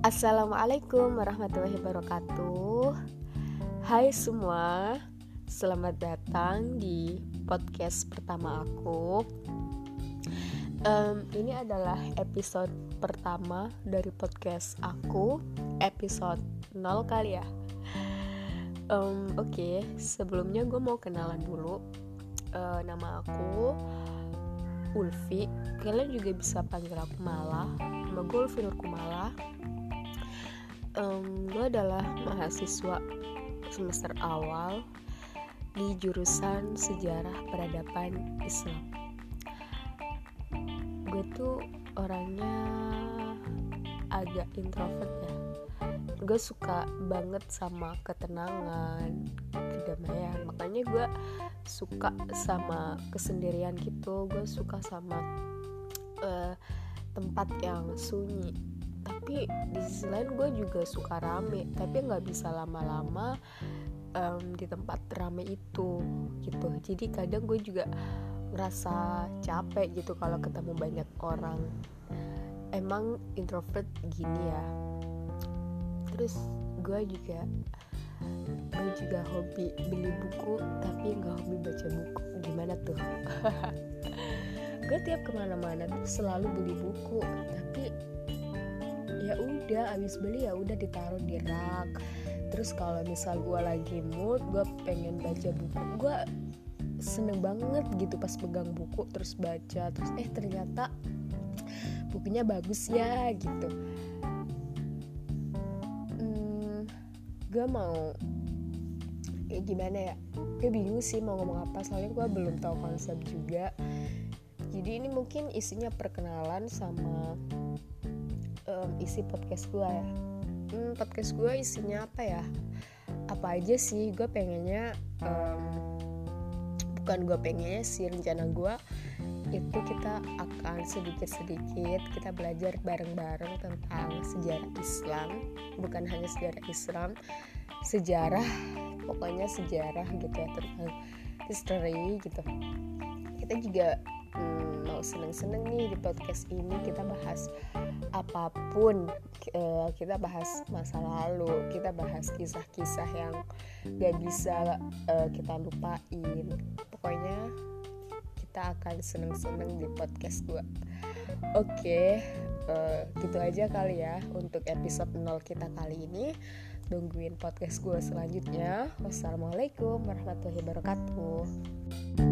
Assalamualaikum warahmatullahi wabarakatuh. Hai semua, selamat datang di podcast pertama aku. Um, ini adalah episode pertama dari podcast aku, episode 0 kali ya. Um, Oke, okay. sebelumnya gue mau kenalan dulu. Uh, nama aku Ulfi kalian juga bisa panggil aku Mala nama gue Ulfi Nurkumala um, gue adalah mahasiswa semester awal di jurusan sejarah peradaban Islam. Gue tuh orangnya agak introvert ya. Gue suka banget sama ketenangan kedamaian. Makanya gue suka sama kesendirian gitu. Gue suka sama uh, tempat yang sunyi tapi di sisi lain gue juga suka rame tapi nggak bisa lama-lama um, di tempat rame itu gitu. Jadi kadang gue juga ngerasa capek gitu kalau ketemu banyak orang. Emang introvert gini ya. Terus gue juga gue juga hobi beli buku tapi nggak hobi baca buku. Gimana tuh? Gue tiap ke mana-mana tuh selalu beli buku tapi ya udah abis beli ya udah ditaruh di rak. Terus kalau misal gue lagi mood gue pengen baca buku gue seneng banget gitu pas pegang buku terus baca terus eh ternyata bukunya bagus ya gitu. Gue mau ya gimana ya gue bingung sih mau ngomong apa soalnya gue belum tahu konsep juga. Jadi ini mungkin isinya perkenalan sama um, isi podcast gue ya? Hmm, podcast gue isinya apa ya? Apa aja sih? Gue pengennya um, bukan gue pengennya sih rencana gue itu kita akan sedikit-sedikit kita belajar bareng-bareng tentang sejarah Islam. Bukan hanya sejarah Islam sejarah pokoknya sejarah gitu ya tentang history gitu. Kita juga hmm, mau seneng-seneng nih di podcast ini kita bahas apa pun uh, kita bahas masa lalu kita bahas kisah-kisah yang gak bisa uh, kita lupain. Pokoknya kita akan seneng-seneng di podcast gue oke okay, eh, gitu aja kali ya untuk episode 0 kita kali ini. Tungguin podcast gue selanjutnya. Wassalamualaikum warahmatullahi wabarakatuh